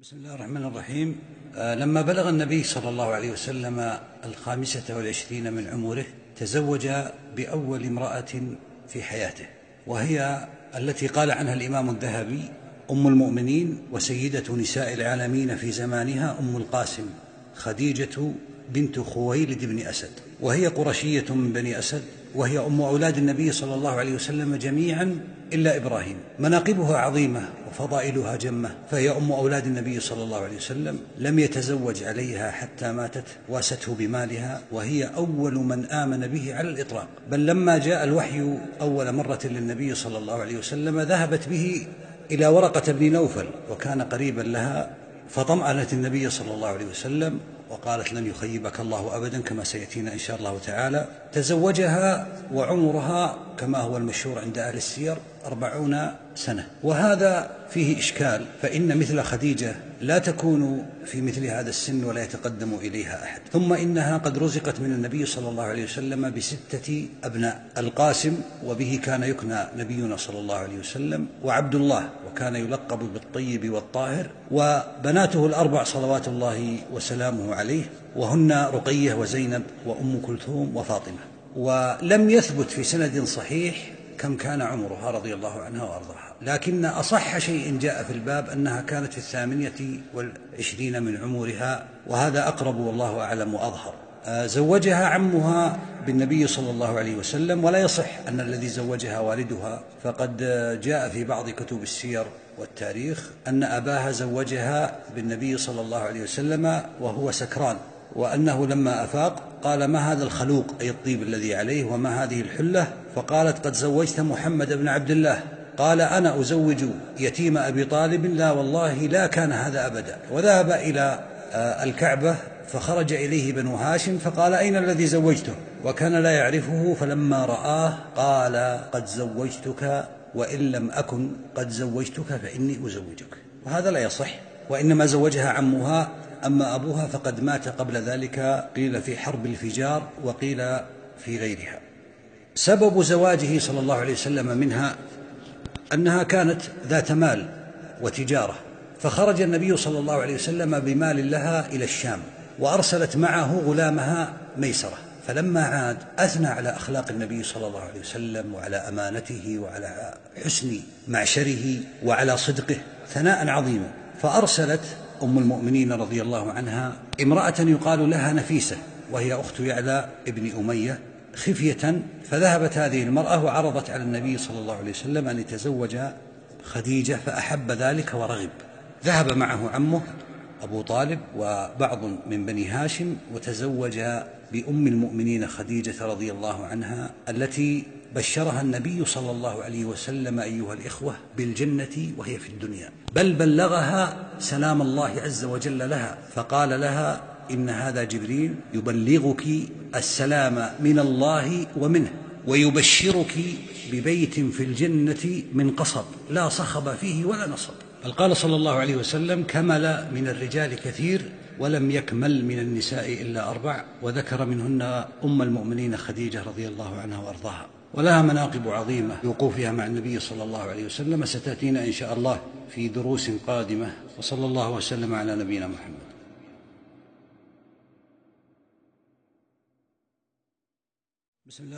بسم الله الرحمن الرحيم. آه، لما بلغ النبي صلى الله عليه وسلم الخامسة والعشرين من عمره تزوج بأول امرأة في حياته وهي التي قال عنها الإمام الذهبي أم المؤمنين وسيدة نساء العالمين في زمانها أم القاسم خديجة بنت خويلد بن أسد وهي قرشية من بني أسد وهي أم أولاد النبي صلى الله عليه وسلم جميعا إلا إبراهيم. مناقبها عظيمة وفضائلها جمة فهي أم أولاد النبي صلى الله عليه وسلم لم يتزوج عليها حتى ماتت وأسته بمالها وهي أول من آمن به على الإطلاق. بل لما جاء الوحي أول مرة للنبي صلى الله عليه وسلم ذهبت به إلى ورقة بن نوفل وكان قريبا لها فطمأنت النبي صلى الله عليه وسلم وقالت لن يخيبك الله ابدا كما سيأتينا إن شاء الله تعالى. تزوجها وعمرها كما هو المشهور عند أهل السير أربعون سنة. وهذا فيه إشكال فإن مثل خديجة لا تكون في مثل هذا السن ولا يتقدم إليها أحد. ثم إنها قد رزقت من النبي صلى الله عليه وسلم بستة أبناء القاسم وبه كان يكنى نبينا صلى الله عليه وسلم وعبد الله وكان يلقب بالطيب والطاهر وبناته الأربع صلوات الله وسلامه عليه وهن رقية وزينب وأم كلثوم وفاطمة. ولم يثبت في سند صحيح كم كان عمرها رضي الله عنها وأرضاها. لكن أصح شيء جاء في الباب أنها كانت في الثامنية والعشرين من عمرها وهذا أقرب والله أعلم وأظهر. آه، زوجها عمها بالنبي صلى الله عليه وسلم ولا يصح أن الذي زوجها والدها. فقد جاء في بعض كتب السير والتاريخ أن أباها زوجها بالنبي صلى الله عليه وسلم وهو سكران. وأنه لما أفاق قال ما هذا الخلوق أي الطيب الذي عليه وما هذه الحلة؟ فقالت قد زوجت محمد بن عبد الله. قال أنا أزوج يتيم أبي طالب لا والله لا كان هذا أبدا. وذهب إلى آه، الكعبة فخرج إليه بنو هاشم فقال أين الذي زوجته؟ وكان لا يعرفه فلما رآه قال قد زوجتك وإن لم أكن قد زوجتك فإني أزوجك. وهذا لا يصح وإنما زوجها عمها أما أبوها فقد مات قبل ذلك قيل في حرب الفجار وقيل في غيرها. سبب زواجه صلى الله عليه وسلم منها أنها كانت ذات مال وتجارة فخرج النبي صلى الله عليه وسلم بمال لها إلى الشام وأرسلت معه غلامها ميسرة. فلما عاد أثنى على أخلاق النبي صلى الله عليه وسلم وعلى أمانته وعلى حسن معشره وعلى صدقه ثناء عظيما فأرسلت أم المؤمنين رضي الله عنها امرأة يقال لها نفيسة وهي أخت يعلى ابن أمية خفية فذهبت هذه المرأة وعرضت على النبي صلى الله عليه وسلم أن يتزوج خديجة فأحب ذلك ورغب. ذهب معه عمه أبو طالب وبعض من بني هاشم وتزوج بأم المؤمنين خديجة رضي الله عنها التي بشرها النبي صلى الله عليه وسلم أيها الإخوة بالجنة وهي في الدنيا. بل بلغها سلام الله عز وجل لها فقال لها إن هذا جبريل يبلغك السلام من الله ومنه ويبشرك ببيت في الجنة من قصب لا صخب فيه ولا نصب. بل قال صلى الله عليه وسلم كمل من الرجال كثير ولم يكمل من النساء إلا أربع وذكر منهن أم المؤمنين خديجة رضي الله عنها وأرضاها. ولها مناقب عظيمة بوقوفها مع النبي صلى الله عليه وسلم ستأتينا إن شاء الله في دروس قادمة وصلى الله وسلم على نبينا محمد. بسم الله.